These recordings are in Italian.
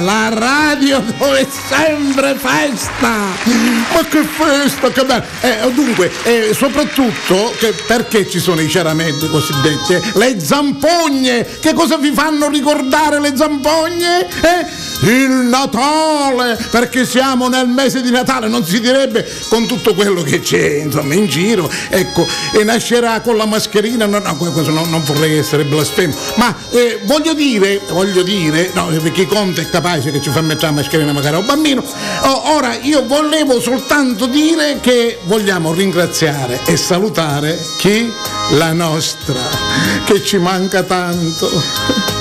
La radio dove sempre festa! Ma che festa, che bello! Eh, dunque, eh, soprattutto, che, perché ci sono i ceramenti cosiddetti? Le zampogne! Che cosa vi fanno ricordare le zampogne? Eh? Il Natale! Perché siamo nel mese di Natale, non si direbbe con tutto quello che c'è, insomma, in giro. Ecco, e nascerà con la mascherina, no, no, non, non vorrei essere blasfemo, ma eh, voglio dire, voglio dire, no, perché Conte è capace che ci fa mettere la mascherina magari a un bambino. Oh, ora io volevo soltanto dire che vogliamo ringraziare e salutare chi? La nostra, che ci manca tanto.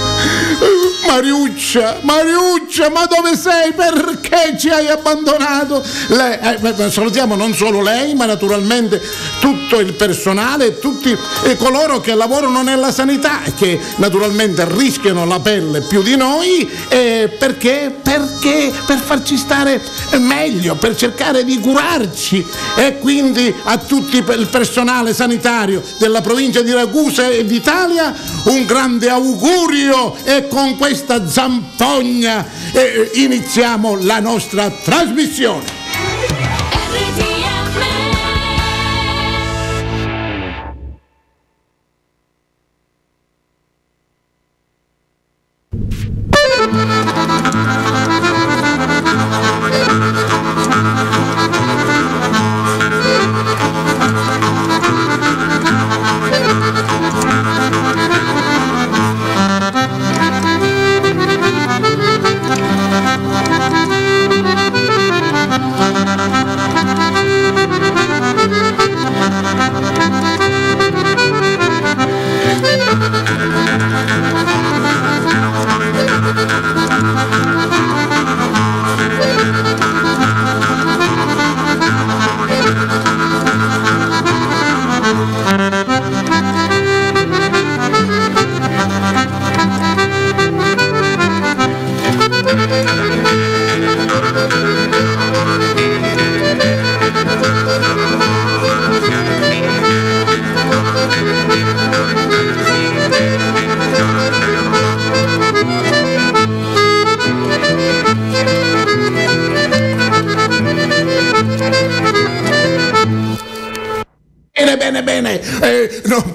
Mariuccia, Mariuccia, ma dove sei? Perché ci hai abbandonato? Lei, eh, salutiamo non solo lei, ma naturalmente tutto il personale tutti coloro che lavorano nella sanità e che naturalmente rischiano la pelle più di noi eh, perché? Perché per farci stare meglio, per cercare di curarci e quindi a tutto il personale sanitario della provincia di Ragusa e d'Italia un grande augurio e con questa zampogna eh, iniziamo la nostra trasmissione.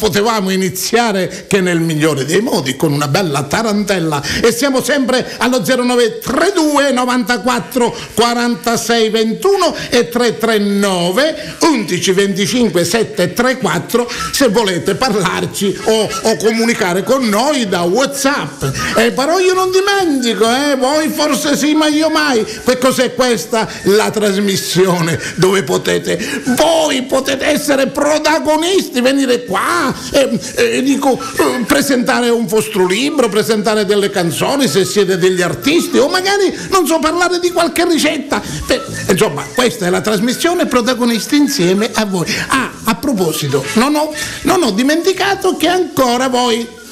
Potevamo iniziare che nel migliore dei modi, con una bella tarantella. E siamo sempre allo 0932 94 46 21 e 339 11 25 734 se volete parlarci o, o comunicare con noi da Whatsapp. E però io non dimentico, eh, voi forse sì, ma io mai. Che cos'è questa? La trasmissione dove potete, voi potete essere protagonisti, venire qua e, e dico, eh, presentare un vostro libro, presentare delle canzoni se siete degli artisti o magari, non so, parlare di qualche ricetta. Beh, insomma, questa è la trasmissione protagonisti insieme a voi. Ah, a proposito, non ho, non ho dimenticato che ancora voi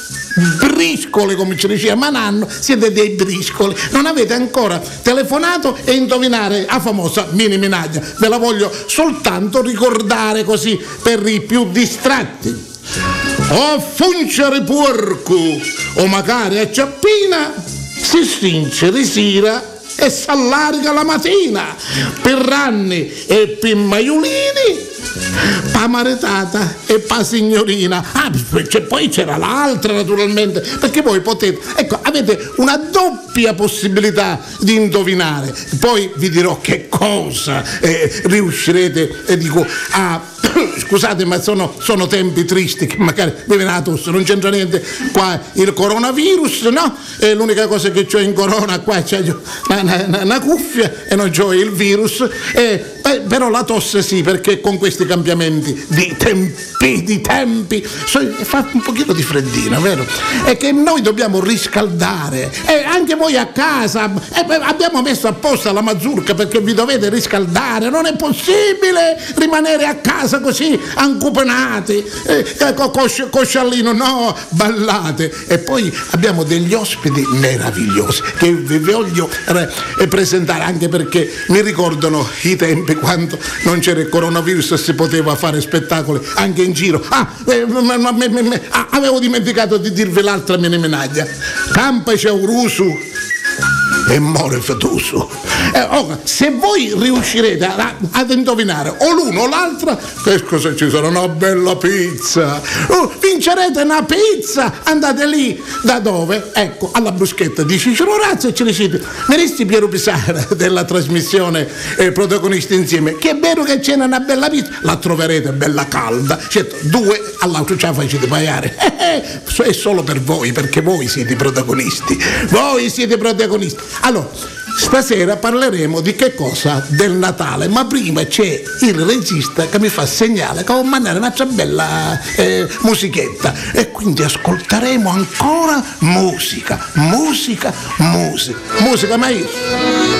briscole come ci diceva Mananno, siete dei briscoli, non avete ancora telefonato e indovinare la famosa mini minaglia, ve la voglio soltanto ricordare così per i più distratti. O funcere porco, o magari a ciappina, si stince di sera e s'allarga la mattina, per ranni e per maiolini, pa maretata e pa signorina. Ah, poi c'era l'altra naturalmente, perché voi potete, ecco, avete una doppia possibilità di indovinare. Poi vi dirò che cosa eh, riuscirete, eh, dico, a Scusate, ma sono, sono tempi tristi che magari mi viene la tosse, non c'entra niente qua il coronavirus, no? E l'unica cosa che ho in corona qua c'è una, una, una cuffia e non ho il virus. Eh, però la tosse sì, perché con questi cambiamenti di tempi, di tempi, fa un pochino di freddino, vero? E che noi dobbiamo riscaldare. E anche voi a casa eh, abbiamo messo apposta la mazurka perché vi dovete riscaldare. Non è possibile rimanere a casa così ancupenati, eh, cos- cosciallino, no, ballate. E poi abbiamo degli ospiti meravigliosi che vi voglio eh, presentare anche perché mi ricordano i tempi quando non c'era il coronavirus si poteva fare spettacoli anche in giro. Ah, eh, ma, ma, ma, ah avevo dimenticato di dirvi l'altra mia menaglia. Campa c'è un rusu e more fetoso. Eh, oh, se voi riuscirete a, ad indovinare o l'uno o l'altra, che cosa ci sarà? Una bella pizza. Oh, vincerete una pizza. Andate lì. Da dove? Ecco, alla bruschetta di Cicero Razzo e ci dicete, veresti Piero Pisara della trasmissione eh, Protagonisti Insieme, che è vero che c'è una bella pizza, la troverete bella calda. Certo, due all'altro ce la facete pagare. È solo per voi, perché voi siete i protagonisti. Voi siete i protagonisti. Allora, stasera parleremo di che cosa? Del Natale, ma prima c'è il regista che mi fa segnale che ho mandare una bella eh, musichetta e quindi ascolteremo ancora musica, musica, musica, musica maestro.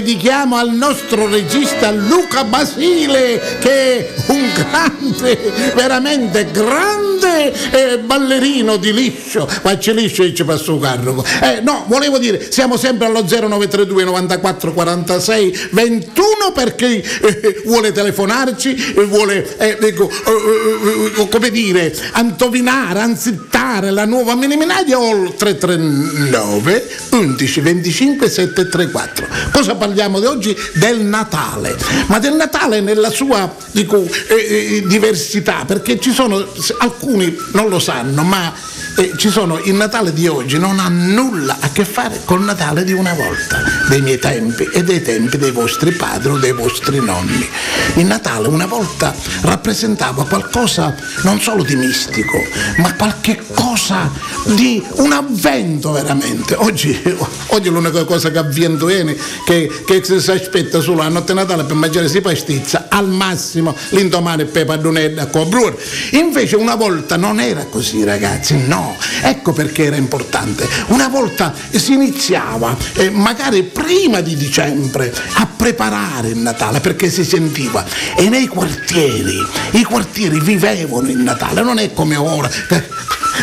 Dedichiamo al nostro regista Luca Basile, che è un grande, veramente grande eh, ballerino di liscio. Faccia liscio e ci passa un carro. Eh, no, volevo dire, siamo sempre allo 0932 94 46 21 perché eh, vuole telefonarci, vuole, eh, ecco, eh, eh, come dire, antovinare, anzittare la nuova miniminadia o 339 11 25 734. Cosa parliamo di oggi? Del Natale, ma del Natale nella sua dico, eh, eh, diversità, perché ci sono, alcuni non lo sanno, ma eh, ci sono il Natale di oggi non ha nulla a che fare col Natale di una volta, dei miei tempi e dei tempi dei vostri padri o dei vostri nonni. Il Natale una volta rappresentava qualcosa non solo di mistico, ma qualche cosa di un avvento veramente. Oggi, oggi l'unica cosa che avviene è che, che si aspetta solo la notte Natale per mangiare si pastizza, al massimo l'indomani per padronella con bruer. Invece una volta non era così ragazzi, no, ecco perché era importante. Una volta si iniziava, eh, magari prima di dicembre, a preparare il Natale perché si sentiva e nei quartieri, i quartieri vivevano il Natale, non è come ora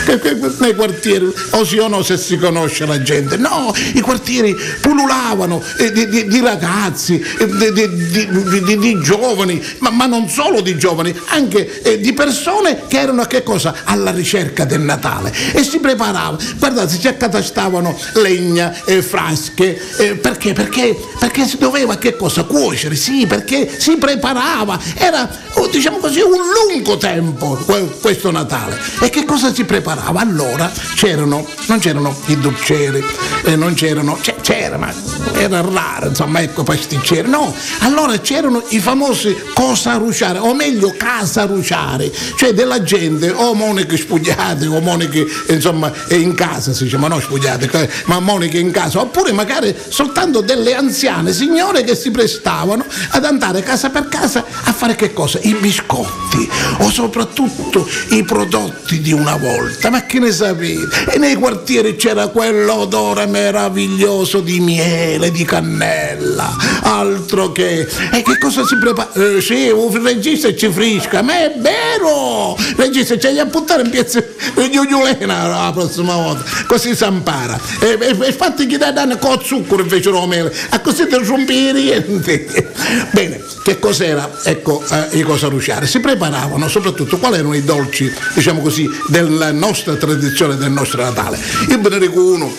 nei quartieri, o sì o no se si conosce la gente, no, i quartieri pululavano eh, di, di, di, ragazzi, eh, di, di giovani, ma, ma, non solo di giovani, anche eh, di persone che erano a che cosa? Alla ricerca del Natale e si preparavano, guardate, si accatastavano legna, e frasche, eh, perché? Perché? Perché si doveva che cosa? Cuocere, sì, perché si preparava, era oh, diciamo così un lungo tempo questo Natale. E che cosa si preparava? Preparava. Allora c'erano, non c'erano i dolcieri, eh, non c'erano, c'era, ma era raro, insomma, ecco, pasticceri. No, allora c'erano i famosi cosa ruciare, o meglio casa ruciare, cioè della gente o moniche spugliate o moniche, insomma, in casa si dice, ma non spugliate, ma moniche in casa, oppure magari soltanto delle anziane signore che si prestavano ad andare casa per casa a fare che cosa? I biscotti o soprattutto i prodotti di una volta, ma che ne sapete? E nei quartieri c'era quell'odore meraviglioso di miele, di cannella, altro che... E che cosa si prepara? Eh, sì, un regista ci frisca, ma è vero! Regista, c'è da buttare in piazza di Ugliulena la prossima volta, così si impara. E, e, e fatti che danno con zucchero invece non mele, a così ti rompi niente. Bene, che cos'era? Ecco, eh, i cosa rusciare. Si preparavano soprattutto quali erano i dolci, diciamo così, del nostra tradizione, del nostro Natale. Io ve ne dico uno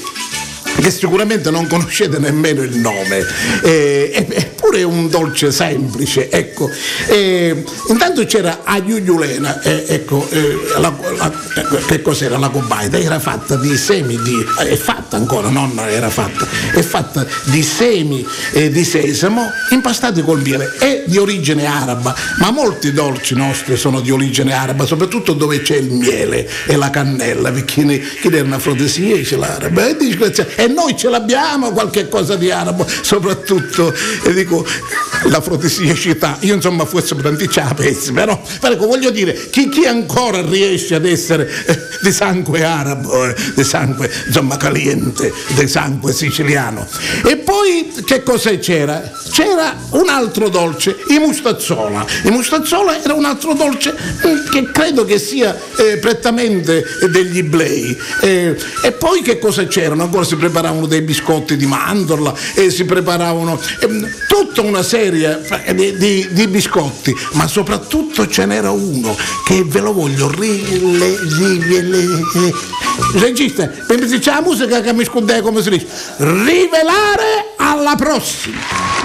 che sicuramente non conoscete nemmeno il nome, eh, eppure è un dolce semplice, ecco. Eh, intanto c'era a Giuliulena, eh, ecco, eh, la, la, che cos'era la cobaita? Era fatta di semi, di, è fatta ancora, non era fatta, è fatta di semi eh, di sesamo impastati col miele, è di origine araba, ma molti dolci nostri sono di origine araba, soprattutto dove c'è il miele e la cannella, perché chi era una frotesia c'è l'araba, e noi ce l'abbiamo qualche cosa di arabo, soprattutto, e dico, la città, io insomma forse tanti la pensi, però, però voglio dire, chi, chi, ancora riesce ad essere eh, di sangue arabo, eh, di sangue insomma caliente, di sangue siciliano. E poi che cosa c'era? C'era un altro dolce, i mustazzola. I mustazzola era un altro dolce eh, che credo che sia eh, prettamente degli iblei. Eh, e poi che cosa c'erano? Ancora si preparavano dei biscotti di mandorla e si preparavano ehm, tutta una serie eh, di, di, di, biscotti, ma soprattutto ce n'era uno che ve lo voglio regista, me c'è la musica che mi scudea come si dice, rivelare alla prossima.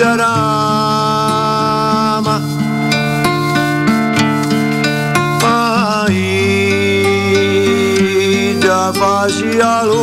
Rama Pai Javajialo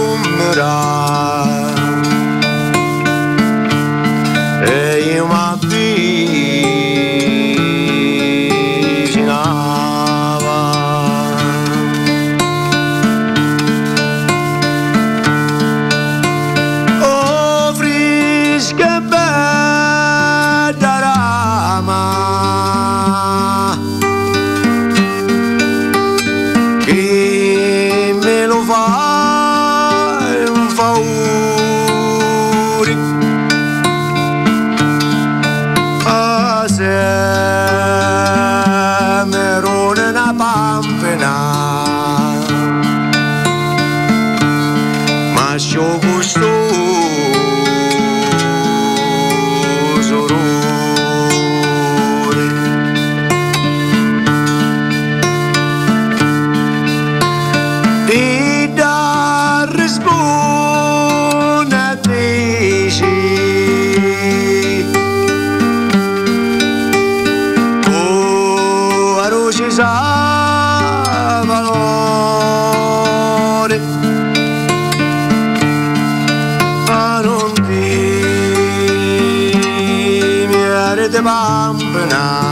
bumping out.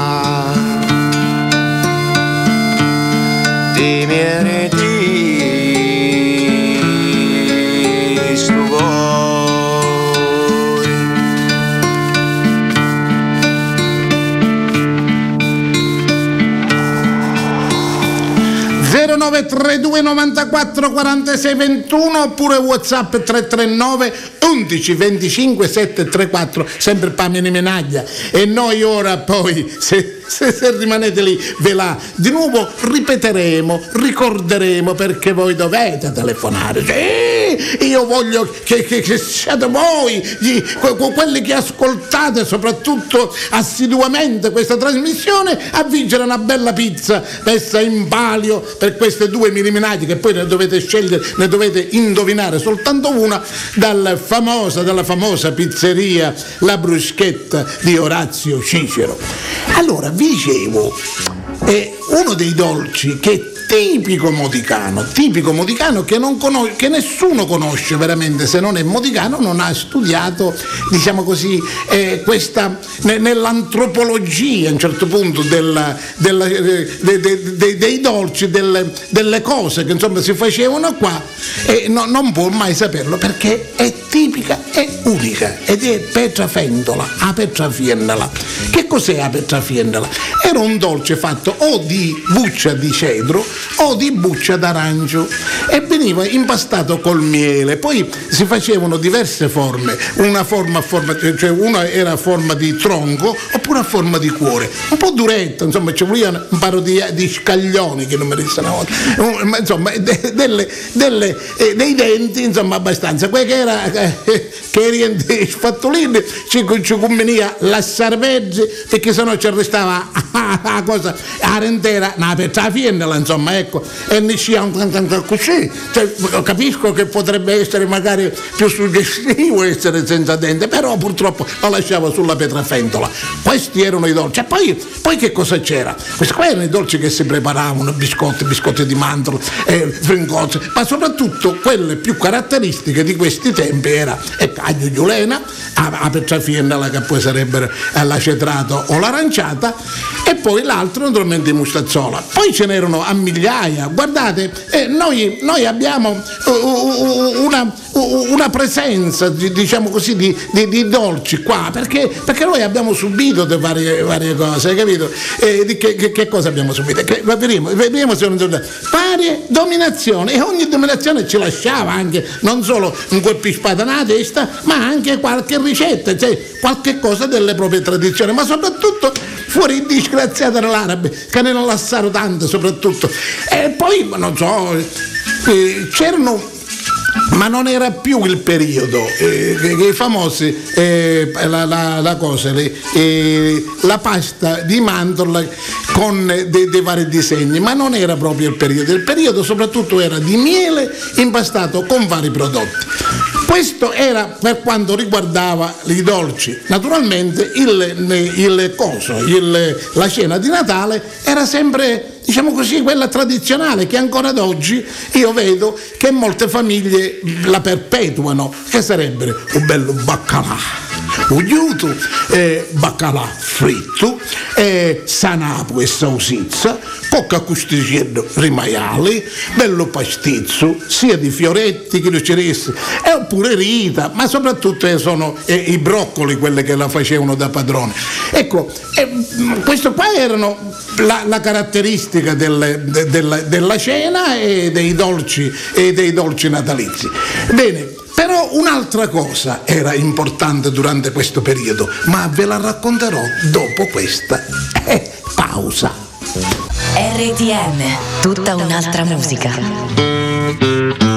0932 94 46 21 oppure whatsapp 339 11 25 734 sempre Pamini Menaglia. E noi ora poi se, se- se rimanete lì ve la di nuovo ripeteremo ricorderemo perché voi dovete telefonare. Sì, io voglio che, che- che siate voi gli- que- que- quelli che ascoltate soprattutto assiduamente questa trasmissione a vincere una bella pizza messa in palio per queste due miniminati che poi ne dovete scegliere, ne dovete indovinare soltanto una dal famosa, dalla famosa pizzeria La Bruschetta di Orazio Cicero. Allora, vi dicevo, è uno dei dolci che tipico modicano, tipico modicano che, non conos- che nessuno conosce veramente, se non è modicano non ha studiato, diciamo così, eh, questa, ne- nell'antropologia a un certo punto della- della- eh, de- de- de- dei dolci, delle, delle cose che insomma si facevano qua e no- non può mai saperlo perché è tipica e unica ed è petrafendola, a petrafiendola. Che cos'è la petrafiendola? Era un dolce fatto o di buccia di cedro o di buccia d'arancio e veniva impastato col miele. Poi si facevano diverse forme, una forma a forma, cioè una era a forma di tronco oppure a forma di cuore, un po' duretta, insomma ci volevano un paro di, di scaglioni che non mi disse una volta, ma, insomma de- delle, delle, eh, dei denti insomma abbastanza, quel che era che riempì sfattolini ci, ci conveniva lasciare veggi perché sennò ci restava la cosa a rentera una pezza fiendola insomma ecco. E ne sia un cantante così. Cioè, capisco che potrebbe essere magari più suggestivo essere senza dente però purtroppo lo lasciavo sulla petrafentola questi erano i dolci. E poi, poi che cosa c'era? questi qua erano i dolci che si preparavano biscotti, biscotti di mandorla eh, fringozze ma soprattutto quelle più caratteristiche di questi tempi era ecco, aglio giulena a, a petrafiendola che poi sarebbero eh, l'acetrato o l'aranciata e poi l'altro naturalmente di mustazzola poi ce n'erano a migliaia guardate eh, noi, noi abbiamo uh, una, una presenza di- diciamo così di, di- di dolci qua perché, perché noi abbiamo subito varie, varie cose capito? Eh, che, che- che cosa abbiamo subito? Che, vedremo, vedremo se non varie dominazioni e ogni dominazione ci lasciava anche non solo un colpo spada nella testa ma anche qualche ricetta cioè qualche cosa delle proprie tradizioni ma soprattutto fuori disgraziato dell'arabe che ne lasciarono tante soprattutto. E poi non so eh, c'erano ma non era più il periodo eh, che, i famosi eh, la, la- la cosa le- eh, la pasta di mandorla con dei, dei vari disegni ma non era proprio il periodo. Il periodo soprattutto era di miele impastato con vari prodotti questo era per quanto riguardava i dolci. Naturalmente il, il coso, il- la cena di Natale era sempre, diciamo così, quella tradizionale che ancora ad oggi io vedo che molte famiglie la perpetuano, che sarebbero un bello baccalà. Ugliuto, eh, baccalà fritto, eh, sanapo e sausizza, cocca custicino rimaiali, bello pastizzo, sia di fioretti che di ceresse, e oppure rita, ma soprattutto sono eh, i broccoli quelle che la facevano da padrone. Ecco, mh, questo qua erano la, la caratteristica delle- de- della, della cena e dei dolci e dei dolci natalizi. Bene, però un'altra cosa era importante durante questo periodo, ma ve la racconterò dopo questa eh, pausa. RTM, tutta un'altra musica.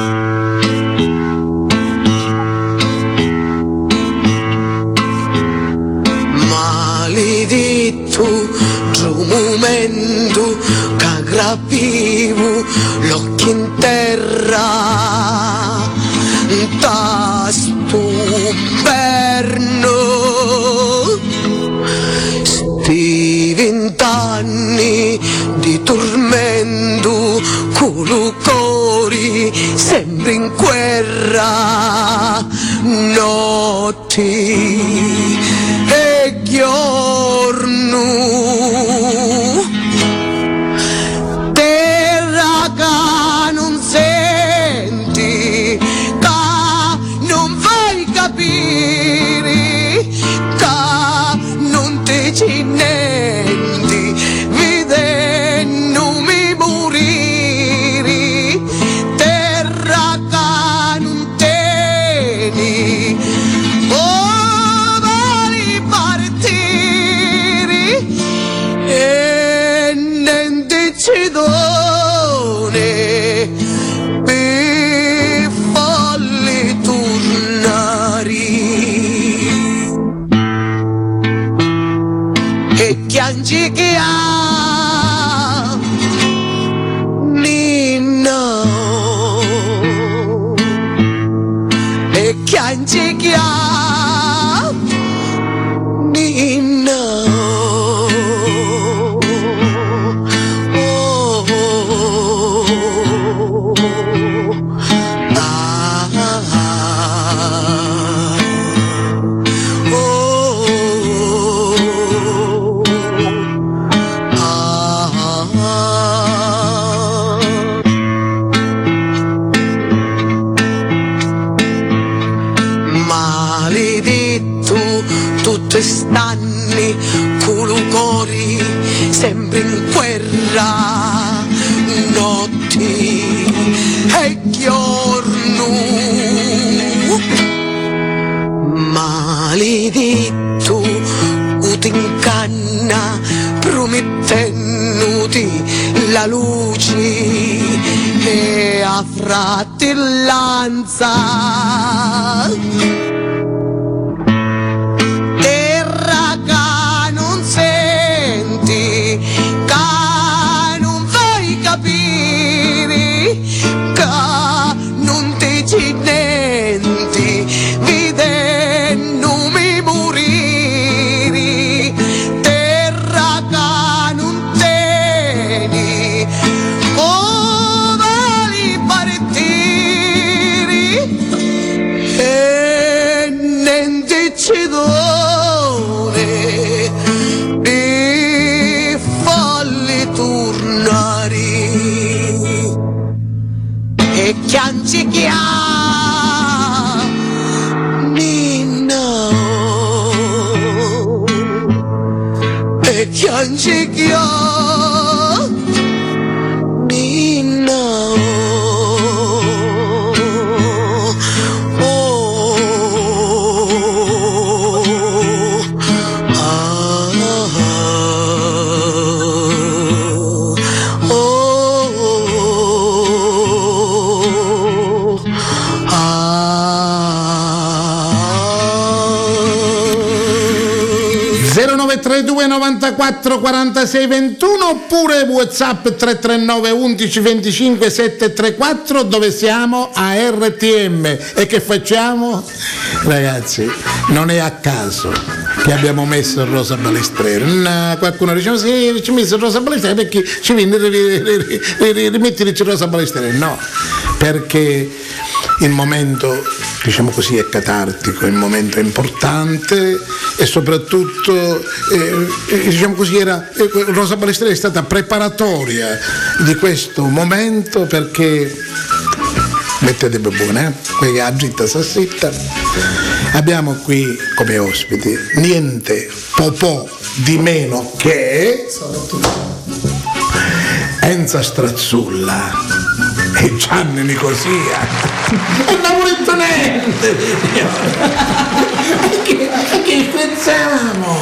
E chiangi che la luce e a fratellanza chianci che ha Nino e chianci che 0932 94 46 21 oppure whatsapp 339 11 25 734 dove siamo? A RTM e che facciamo? Ragazzi non è a caso che abbiamo messo Rosa Balestrero no, qualcuno dice "Ma sì ci messo Rosa Balestrero perché ci viene rimetti il Rosa Balestrero no perché il momento diciamo così è catartico, il momento è importante e soprattutto eh, eh, diciamo così era, eh, Rosa Balestreri è stata preparatoria di questo momento perché mettetevi buone, eh? qui a dritta sassitta abbiamo qui come ospiti niente popò di meno che Enza Strazzulla e Gianni Nicosia e non volete niente che, che pensiamo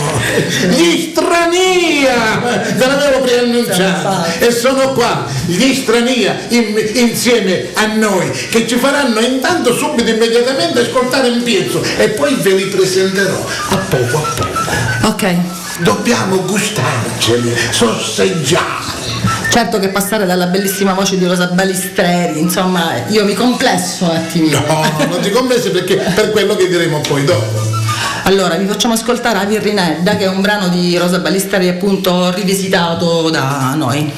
gli strania! Ve l'avevo preannunciato. E sono qua gli strania in- insieme a noi che ci faranno intanto subito immediatamente ascoltare un pezzo e poi ve li presenterò a poco a poco. Ok. dobbiamo gustarceli sosseggiare Certo che passare dalla bellissima voce di Rosa Balistreri, insomma, io mi complesso un attimino. no non ti commesso perché per quello che diremo poi dopo Allora, vi facciamo ascoltare A Virrinedda, che è un brano di Rosa Balistreri appunto rivisitato da noi.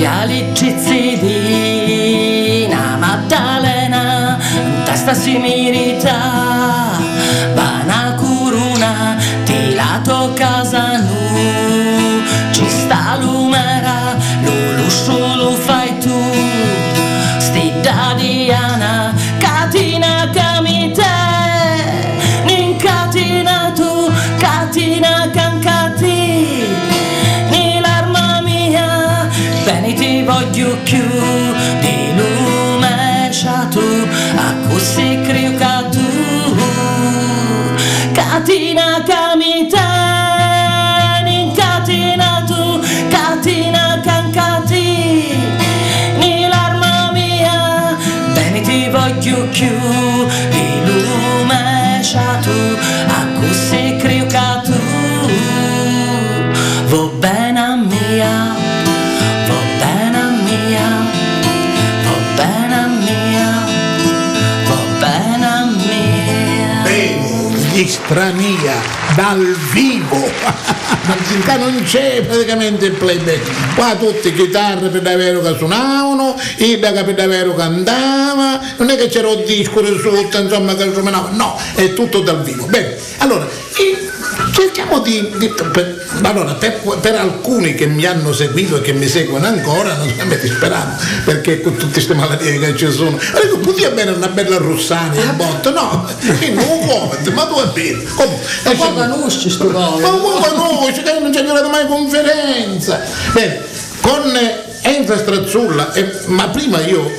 A viali Cizzidina Maddalena testa si merita voglio Gli strania dal vivo. Qua non c'è praticamente il playback. Qua tutte chitarre per davvero che suonavano Idaga per davvero cantava. Non è che c'era un disco di sotto insomma che suonava. No è tutto dal vivo. Bene allora cerchiamo di, di- per, allora, per, per alcuni che mi hanno seguito e che mi seguono ancora non sono disperato perché con tutte queste malattie che ci sono. Dico potevi bene una bella Russani in botto? No non può ma tu è? Comunque Ma lasciamo- conosci sto ma come conosci che non c'è mai conferenza. Bene con eh, Enza Strazzulla eh, ma prima io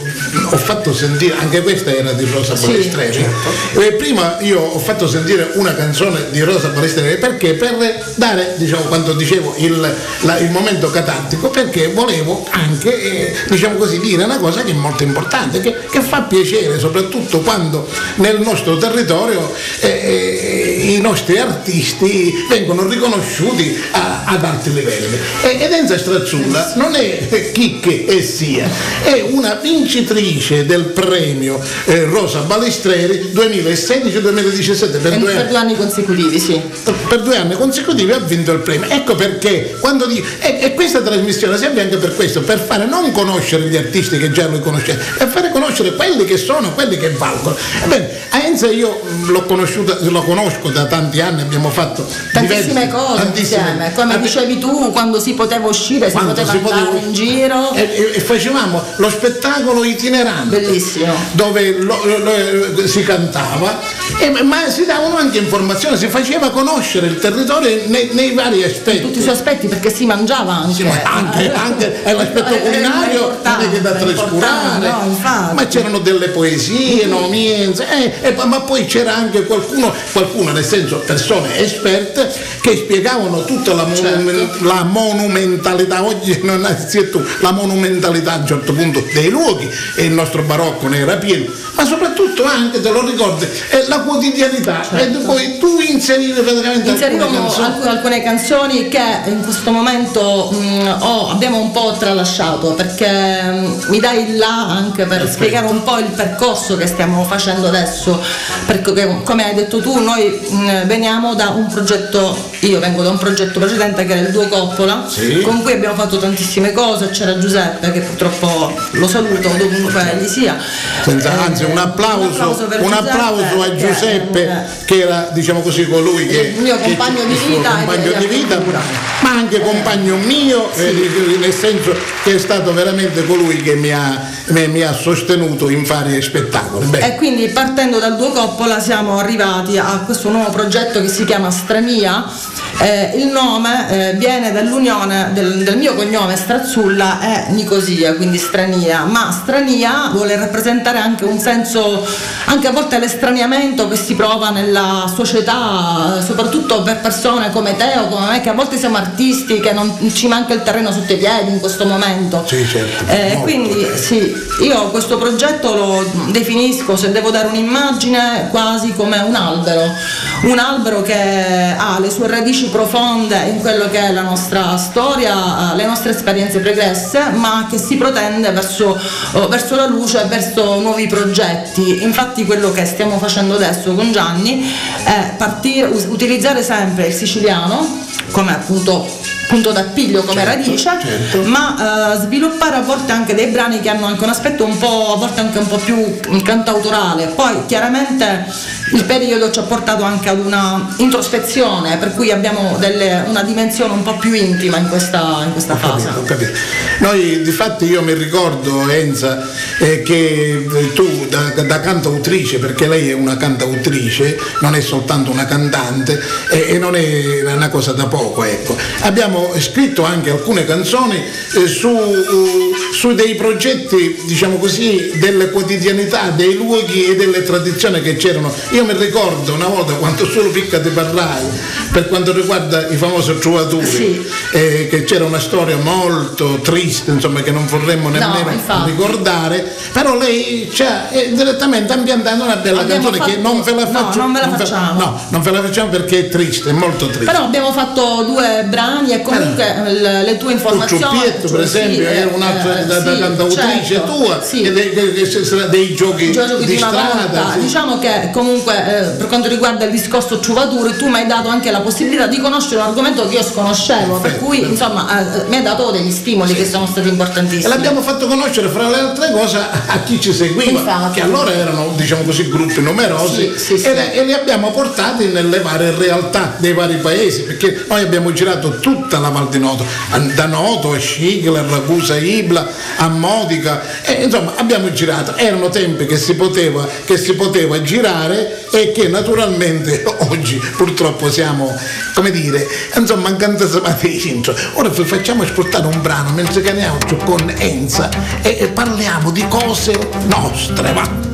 ho fatto sentire anche questa era di Rosa Balestreri Eh, prima io ho fatto sentire una canzone di Rosa Balestreri perché? Per dare diciamo quando dicevo il, la- il momento catartico perché volevo anche eh, diciamo così dire una cosa che è molto importante che, che fa piacere soprattutto quando nel nostro territorio eh, eh, i nostri artisti vengono riconosciuti a- ad alti livelli. E, ed Enza Strazzulla non è che è sia è una vincitrice del premio eh, Rosa Balestreri 2016-2017 per E due per anni due anni consecutivi, sì. per due anni consecutivi ha vinto il premio. Ecco perché quando dico, e, e questa trasmissione serve anche per questo, per fare non conoscere gli artisti che già lui conoscete, per fare conoscere quelli che sono, quelli che valgono. Ebbene, a Enza io l'ho conosciuta, lo conosco da tanti anni, abbiamo fatto Tantissime diversi- cose tantissime- insieme. Come dicevi tu, quando si poteva uscire, si poteva si andare poteva- in giro. Nero. E, e- facevamo lo spettacolo itinerante. Bellissimo. Dove lo- lo- lo- si cantava, e- ma si davano anche informazioni, si faceva conoscere il territorio nei, nei vari aspetti. tutti i suoi aspetti perché si mangiava anche. Sì, ma anche, anche è l'aspetto Eh, culinario non è che da trascurare, no, ma c'erano delle poesie, nomienze, eh, e poi- ma poi c'era anche qualcuno, qualcuno nel senso persone esperte che spiegavano tutta la, Certo. la monumentalità, oggi non è tu, la monumentalità a un certo punto dei luoghi e il nostro barocco ne era pieno, ma soprattutto anche, te lo ricordi, è la quotidianità e poi tu inserivi praticamente alcune Inserivamo canzoni. alc- alcune canzoni che in questo momento mh, ho- abbiamo un po' tralasciato perché mh, mi dai il là anche per spiegare un po' il percorso che stiamo facendo adesso perché come hai detto tu noi mh, veniamo da un progetto io vengo da un progetto precedente che era il Duo Coppola Sì. con cui abbiamo fatto tantissime cose c'era Giuseppe che purtroppo lo saluto dovunque egli sia. Senza- Eh, anzi un applauso, per un applauso a che- Giuseppe eh, che era diciamo così colui che Il mio che- compagno di il suo vita compagno di di vita ma anche compagno mio eh, nel senso che è stato veramente colui che mi ha, mi, mi ha sostenuto in vari spettacoli Beh, E quindi partendo dal Duo Coppola siamo arrivati a questo nuovo progetto che si chiama Strania. Eh, il nome eh, viene dall'unione del, del mio cognome Strazzulla e Nicosia, quindi strania, ma strania vuole rappresentare anche un senso, anche a volte l'estraniamento che si prova nella società, soprattutto per persone come te o come me, che a volte siamo artisti, che non ci manca il terreno sotto i piedi in questo momento. Sì, certo, Eh, quindi sì, io questo progetto lo definisco, se devo dare un'immagine, quasi come un albero, un albero che ha le sue radici profonde in quello che è la nostra storia, eh, le nostre esperienze pregresse, ma che si protende verso, oh, verso la luce, verso nuovi progetti. Infatti quello che stiamo facendo adesso con Gianni è partire, utilizzare sempre il siciliano come appunto punto d'appiglio come Certo, radice, certo. ma eh, sviluppare a volte anche dei brani che hanno anche un aspetto un po', a volte anche un po' più cantautorale. Poi chiaramente il periodo ci ha portato anche ad una introspezione, per cui abbiamo delle- una dimensione un po' più intima in questa, in questa fase. capito, capito. Noi di fatti io mi ricordo Enza eh, che eh, tu da, da cantautrice, perché lei è una cantautrice, non è soltanto una cantante e, e non è una cosa da poco, ecco. Abbiamo scritto anche alcune canzoni eh, su, uh, su dei progetti, diciamo così, delle quotidianità, dei luoghi e delle tradizioni che c'erano. Io mi ricordo una volta quando solo picca ti parlai, per quanto riguarda i famosi trovatori, Sì. eh, che c'era una storia molto triste, insomma, che non vorremmo nemmeno infatti. ricordare, però lei ci ha eh, direttamente ambientato una bella Abbiamo canzone che fatto- non ve la no, faccio. non ve la fa- facciamo. no, non ve la facciamo perché è triste, è molto triste. Però abbiamo fatto due brani e comunque le, le tue informazioni. Ciuppietto, per sì, esempio, eh, era un'altra eh, da, da sì, cantautrice certo, tua, sì. dei, che- che sarà dei giochi, giochi di di strada. volta. sì. Diciamo che comunque eh, per quanto riguarda il discorso ciuvaturi tu mi hai dato anche la possibilità di conoscere un argomento che io sconoscevo, per cui insomma eh, mi hai dato degli stimoli che sono stati E importantissimi. l'abbiamo fatto conoscere fra le altre cose a chi ci seguiva, Infatti. che allora erano diciamo così gruppi numerosi Sì, sì, sì. E, e li abbiamo portati nelle varie realtà dei vari paesi, perché noi abbiamo girato tutta la Val di Noto, da Noto a Scigler, Ragusa, Ibla, a Modica, e, insomma abbiamo girato, erano tempi che si poteva, che si poteva girare e che naturalmente oggi purtroppo siamo, come dire, insomma mancando di centro. Ora facciamo ascoltare un brano mentre caniamo con Enza e parliamo di cose nostre, va.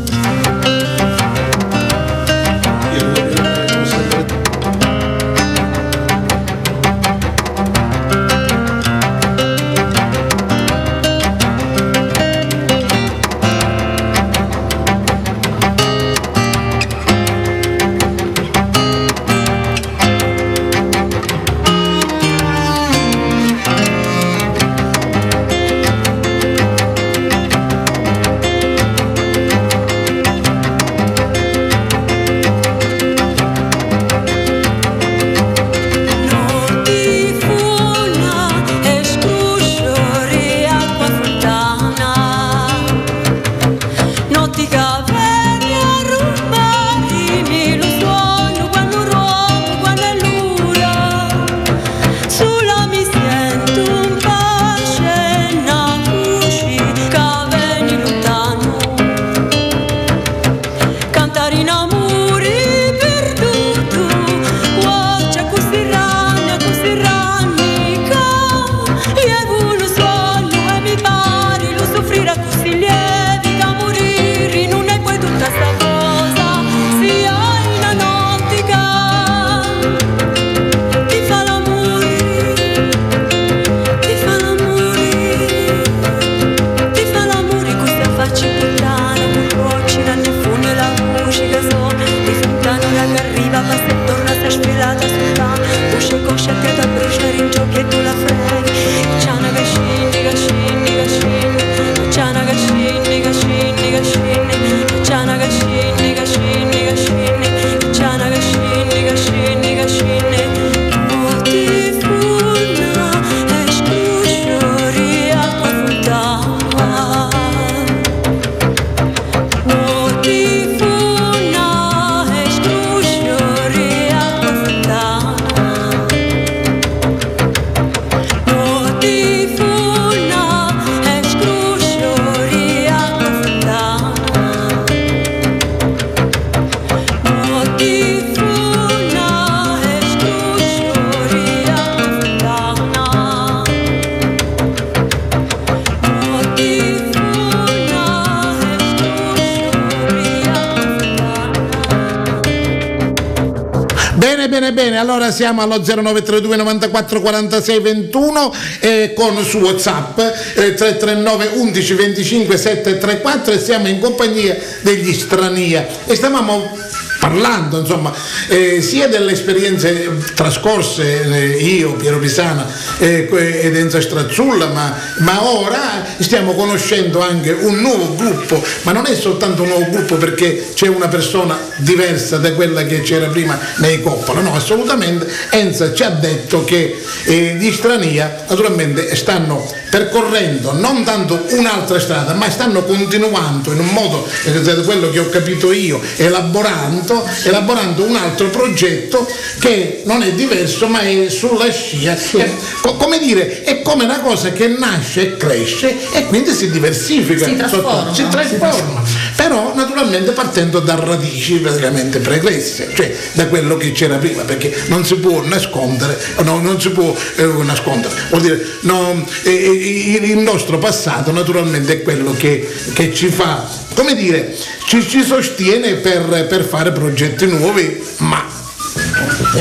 Bene, bene, allora siamo allo 0932 94 46 21 eh, con su WhatsApp eh, 339 11 25 734 e siamo in compagnia degli strania. E stavamo parlando insomma eh, sia delle esperienze trascorse eh, io, Piero Pisana eh, ed Enza Strazzulla ma, ma ora stiamo conoscendo anche un nuovo gruppo ma non è soltanto un nuovo gruppo perché c'è una persona diversa da quella che c'era prima nei Coppola no assolutamente Enza ci ha detto che eh, gli Strania naturalmente stanno percorrendo non tanto un'altra strada ma stanno continuando in un modo eh, quello che ho capito io elaborando, elaborando un altro progetto che non è diverso ma è sulla scia. È co- come dire è come una cosa che nasce e cresce e quindi si diversifica. Si trasforma. sotto- si trasforma. Però naturalmente partendo da radici praticamente pregresse cioè da quello che c'era prima perché non si può nascondere no, non si può eh, nascondere. Vuol dire no, eh, il nostro passato naturalmente è quello che, che ci fa come dire ci, ci sostiene per, per fare progetti nuovi ma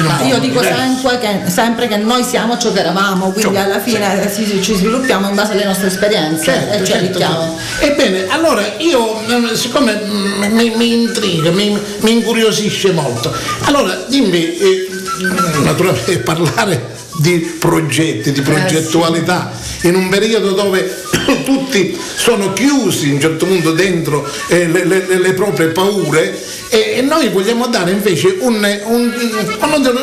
Ma io dico sempre che, sempre che noi siamo ciò che eravamo, quindi alla fine si- ci sviluppiamo in base alle nostre esperienze Certo, e ci certo, arricchiamo. certo. Ebbene, allora io, mm, siccome mm, mi, mi intriga, mi, mi incuriosisce molto, allora dimmi, eh, naturalmente parlare di progetti, di progettualità, in un periodo dove tutti sono chiusi in un certo punto dentro eh, le, le- le proprie paure e, e noi vogliamo dare invece un, un-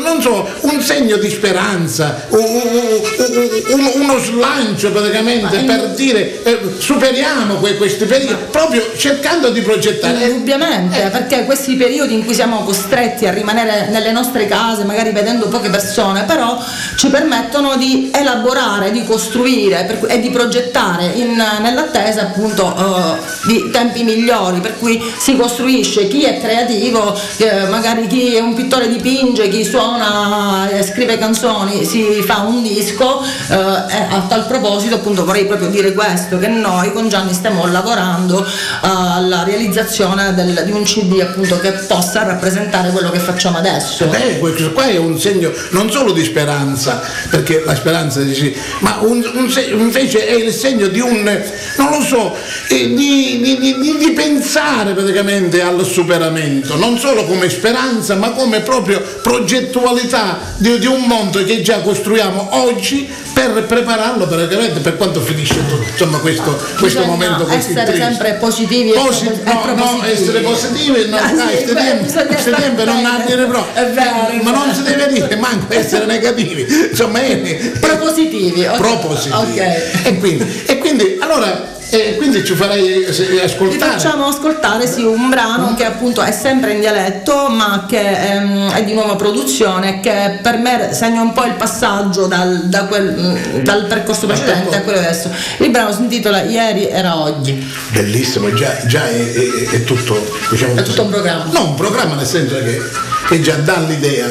non so- un segno di speranza, uno slancio praticamente per dire eh, superiamo que- questi periodi, proprio cercando di progettare. Indubbiamente, Eh, perché questi periodi in cui siamo costretti a rimanere nelle nostre case, magari vedendo poche persone, però ci permettono di elaborare, di costruire e di progettare in- nell'attesa appunto eh, di tempi migliori, per cui si costruisce chi è creativo, eh, magari chi è un pittore dipinge, chi suona e scrive canzoni, si fa un disco eh, a tal proposito appunto vorrei proprio dire questo, che noi con Gianni stiamo lavorando alla realizzazione del- di un CD appunto che possa rappresentare quello che facciamo adesso. Beh, questo qua è un segno non solo di speranza, perché la speranza dici, ma un- un invece è il segno di un, non lo so, eh, di, di- di- di- pensare praticamente al superamento, non solo come speranza, ma come proprio progettualità di, di un mondo che già costruiamo oggi per prepararlo praticamente per quanto finisce tutto, insomma questo, questo momento così essere triste. sempre positivi e Posi- e no, no, essere positivi, no, Ah, sì, dai, ste beh, non ha dire proprio. Vero, ma non si deve dire manco essere negativi, insomma è Propositivi, propositivi. Ok. E quindi, e quindi allora eh, quindi ci farei eh, ascoltare. facciamo ascoltare sì, un brano che appunto è sempre in dialetto ma che ehm, è di nuova produzione che per me segna un po' il passaggio dal, da quel- mm, dal percorso precedente a quello adesso. Il brano si intitola Ieri era oggi. Bellissimo, già, già è, è- è tutto, diciamo È tutto un programma. No, un programma nel senso che, che già dà l'idea.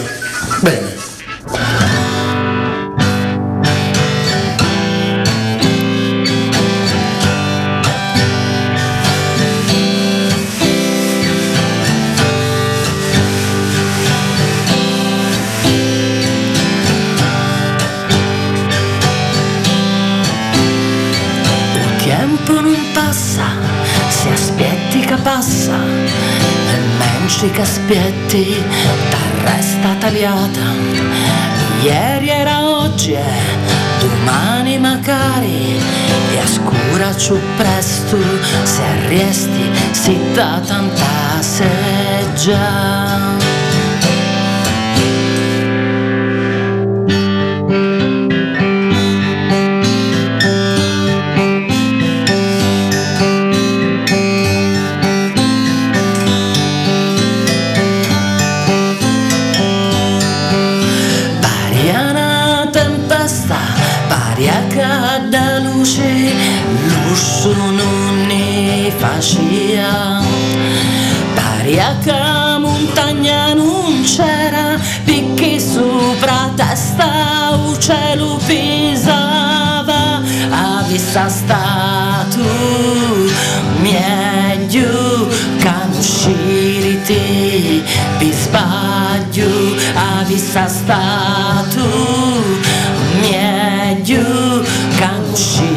Bene. Più presto, se resti, si da tanta seggia. Lusso non ne faccia. Paria che montagna non c'era, picchi sopra testa, il cielo pisava, a stato meglio che uscire spiriti vi sbaglio a stato meglio canciriti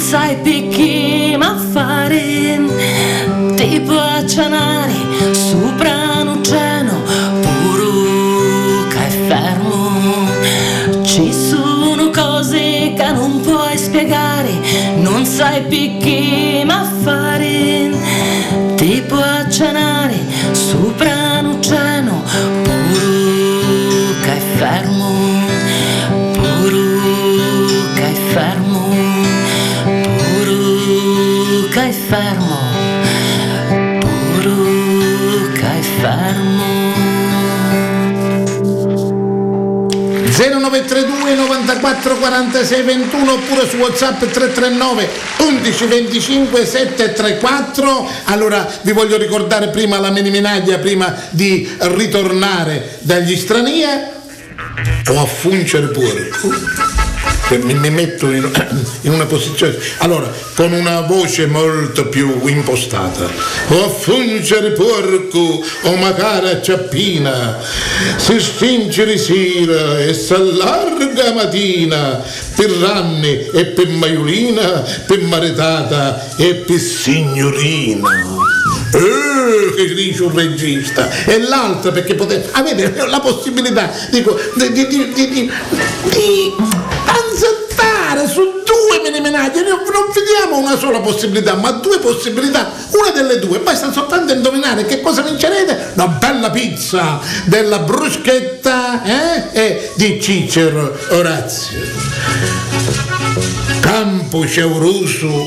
sai perché ma fare. Ti può accianare sopra un oceano puro che è fermo. Ci sono cose che non puoi spiegare, non sai perché 0932 94 46 21 oppure su WhatsApp 339 11 25 734. Allora vi voglio ricordare prima la miniminaglia prima di ritornare dagli stranieri o a fungere porco. Mi, mi metto in, in una posizione allora con una voce molto più impostata. O a fungere porco o magari a ciappina si stinge sera e s'allarga mattina per ranni e per maiolina per maritata e per signorina eh, che dice un regista? E l'altra perché potete avete la possibilità dico, di, di, di, di, di, ansettare su due minimenaglie non vi diamo una sola possibilità ma due possibilità una delle due. Basta soltanto indovinare che cosa vincerete? Una bella pizza della bruschetta eh? e di Cicero Orazio. Campo ciauroso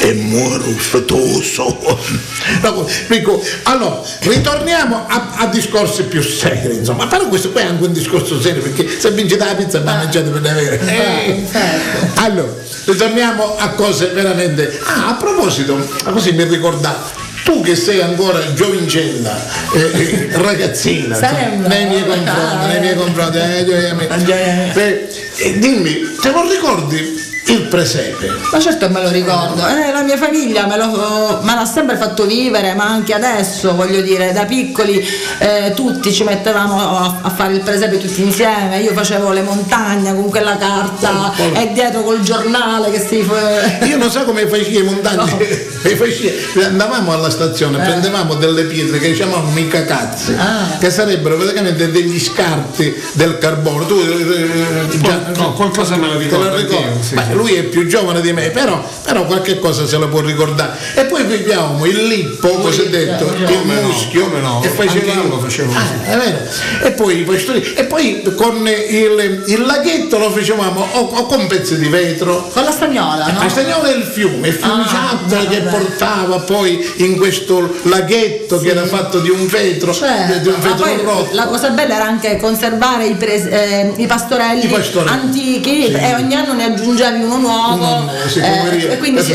e muoro fetoso. No, dico, allora, ritorniamo a, a discorsi più seri, insomma, però questo qui è anche un discorso serio, perché se vincete la pizza ma mangiate per davvero. Eh, allora, ritorniamo a cose veramente. Ah, a proposito, così mi ricordavo. Tu che sei ancora giovincella, eh, eh, ragazzina, Sembra. nei miei confronti, nei miei confronti, eh, eh, eh, dimmi, te lo ricordi il presepe? Ma certo me lo ricordo, eh, la mia famiglia me, lo- me l'ha sempre fatto vivere, ma anche adesso, voglio dire, da piccoli eh, tutti ci mettevamo a, a fare il presepe tutti insieme, io facevo le montagne con quella carta Poi- poi- e dietro col giornale che si... fa- Io non so come facevi i montagne, le facevi- andavamo alla stazione, prendevamo delle pietre che chiamavamo mica cazzi, Ah. che sarebbero praticamente degli scarti del carbone. Tu eh, già- no, qualcosa me lo te ricordo lo ricordi? anch'io, sì, Beh. Lui è più giovane di me, però, però qualche cosa se la può ricordare. E poi viviamo il lippo cosiddetto, il Come no, muschio, come no, e facevamo lo facevo Ah, così. è vero. E poi, i pastori- e poi con il, il laghetto lo facevamo o, o con pezzi di vetro Con la stagnola, no? Castagnola è il fiume, il fiumiciattolo Ah, che portava poi in questo laghetto che era fatto di un vetro, Certo, di un ma vetro poi rotto. la cosa bella era anche conservare i, pres- eh, i pastorelli I pastorelli. antichi Sì. e ogni anno ne aggiungevi uno nuovo. Eh, e quindi si-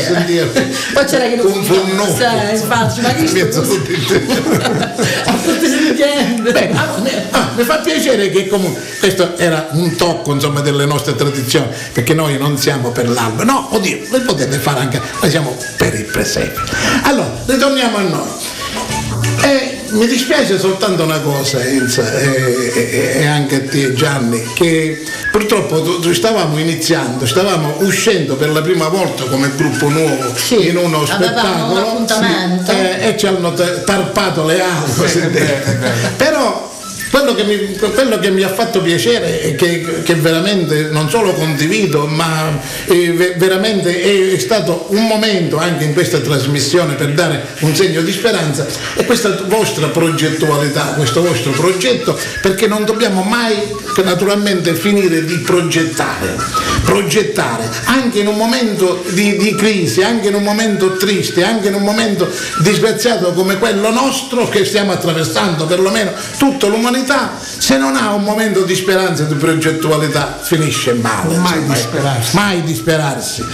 poi c'era chi lo fornotto. Sì, infatti, ma chi A. Beh, ah, ah, mi fa piacere che comunque questo era un tocco insomma delle nostre tradizioni perché noi non siamo per l'alba. No oddio voi potete fare anche noi siamo per il presepe. Allora ritorniamo a noi. Eh, mi dispiace soltanto una cosa Elsa e, e- e anche a te Gianni che purtroppo tu- tu stavamo iniziando stavamo uscendo per la prima volta come gruppo nuovo Sì, in uno un spettacolo appuntamento. sì, eh, e ci hanno ta- tarpato le auto Sì, però quello che, mi, quello che mi ha fatto piacere e che, che veramente non solo condivido ma eh, ve- veramente è, è stato un momento anche in questa trasmissione per dare un segno di speranza è questa vostra progettualità questo vostro progetto perché non dobbiamo mai naturalmente finire di progettare progettare anche in un momento di, di crisi anche in un momento triste anche in un momento disgraziato come quello nostro che stiamo attraversando perlomeno tutta l'umanità se non ha un momento di speranza e di progettualità finisce male. Mai insomma, disperarsi. Mai disperarsi.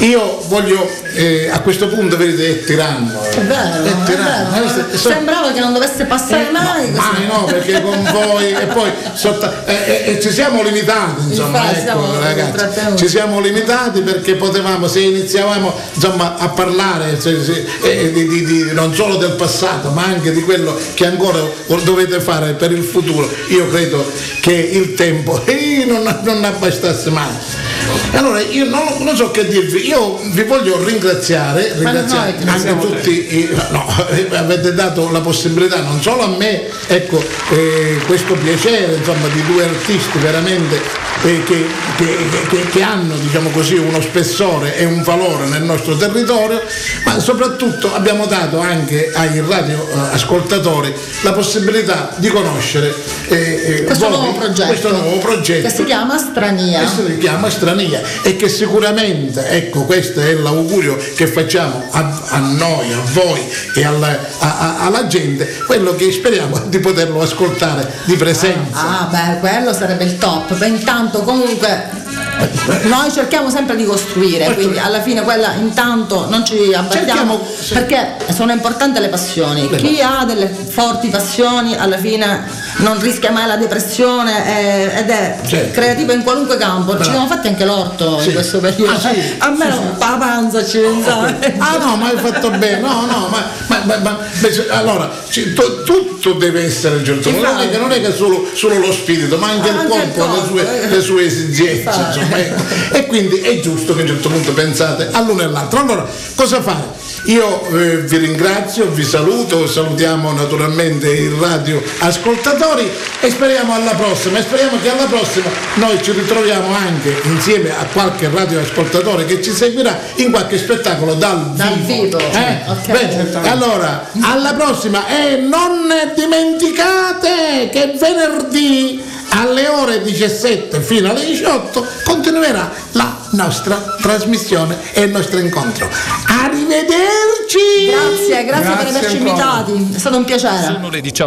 Io voglio eh, a questo punto, vedete, è tiranno. È vero, è è tiranno. Eh, so- Sembrava che non dovesse passare mai. così. Mai no, perché con voi e poi sotto- eh, eh, eh, ci siamo limitati, insomma, Infatti, siamo ecco, ragazzi, trattenuti. ci siamo limitati perché potevamo, se iniziavamo insomma, a parlare se- se- eh, di, di- di- non solo del passato, ma anche di quello che ancora dovete fare per il futuro, io credo che il tempo eh, non, non abbastasse mai. Allora io non, non so che dirvi, io vi voglio ringraziare, ringraziare anche tutti, i- no, eh, avete dato la possibilità non solo a me, ecco, eh, questo piacere insomma, di due artisti veramente eh, che, che- che- che hanno diciamo così, uno spessore e un valore nel nostro territorio, ma soprattutto abbiamo dato anche ai radioascoltatori la possibilità di conoscere eh, eh, Questo voi, nuovo progetto. questo nuovo progetto Che si chiama Strania. questo si chiama strania e che sicuramente, ecco, questo è l'augurio che facciamo a, a noi, a voi e alla, a- alla gente, quello che speriamo di poterlo ascoltare di presenza. Ah, beh, quello sarebbe il top. Beh, intanto comunque noi cerchiamo sempre di costruire, quindi alla fine quella intanto non ci abbattiamo perché sono importanti le passioni. Chi ha delle forti passioni alla fine non rischia mai la depressione ed è Certo. creativo in qualunque campo. Ci siamo fatti anche l'orto Sì. in questo periodo. Ah, sì? A me non la panza ci pensare. Ah no, ma hai fatto bene, no, no, ma, ma- ma- ma- beh, allora tu- tutto deve essere un certo non è che, non è che solo, solo lo spirito, ma anche il Anche il corpo ha le sue, le sue esigenze. E quindi è giusto che a un certo punto pensate all'uno e all'altro. Allora, cosa fare? Io eh, vi ringrazio, vi saluto, salutiamo naturalmente i radio ascoltatori e speriamo alla prossima e speriamo che alla prossima noi ci ritroviamo anche insieme a qualche radioascoltatore che ci seguirà in qualche spettacolo dal, Dal vivo. Eh? Ok. Bene, allora, alla prossima e non dimenticate che venerdì alle ore 17 fino alle 18 continuerà la nostra trasmissione e il nostro incontro. Arrivederci! Grazie, grazie, per Grazie averci ancora. invitati, è stato un piacere. Sono le 18.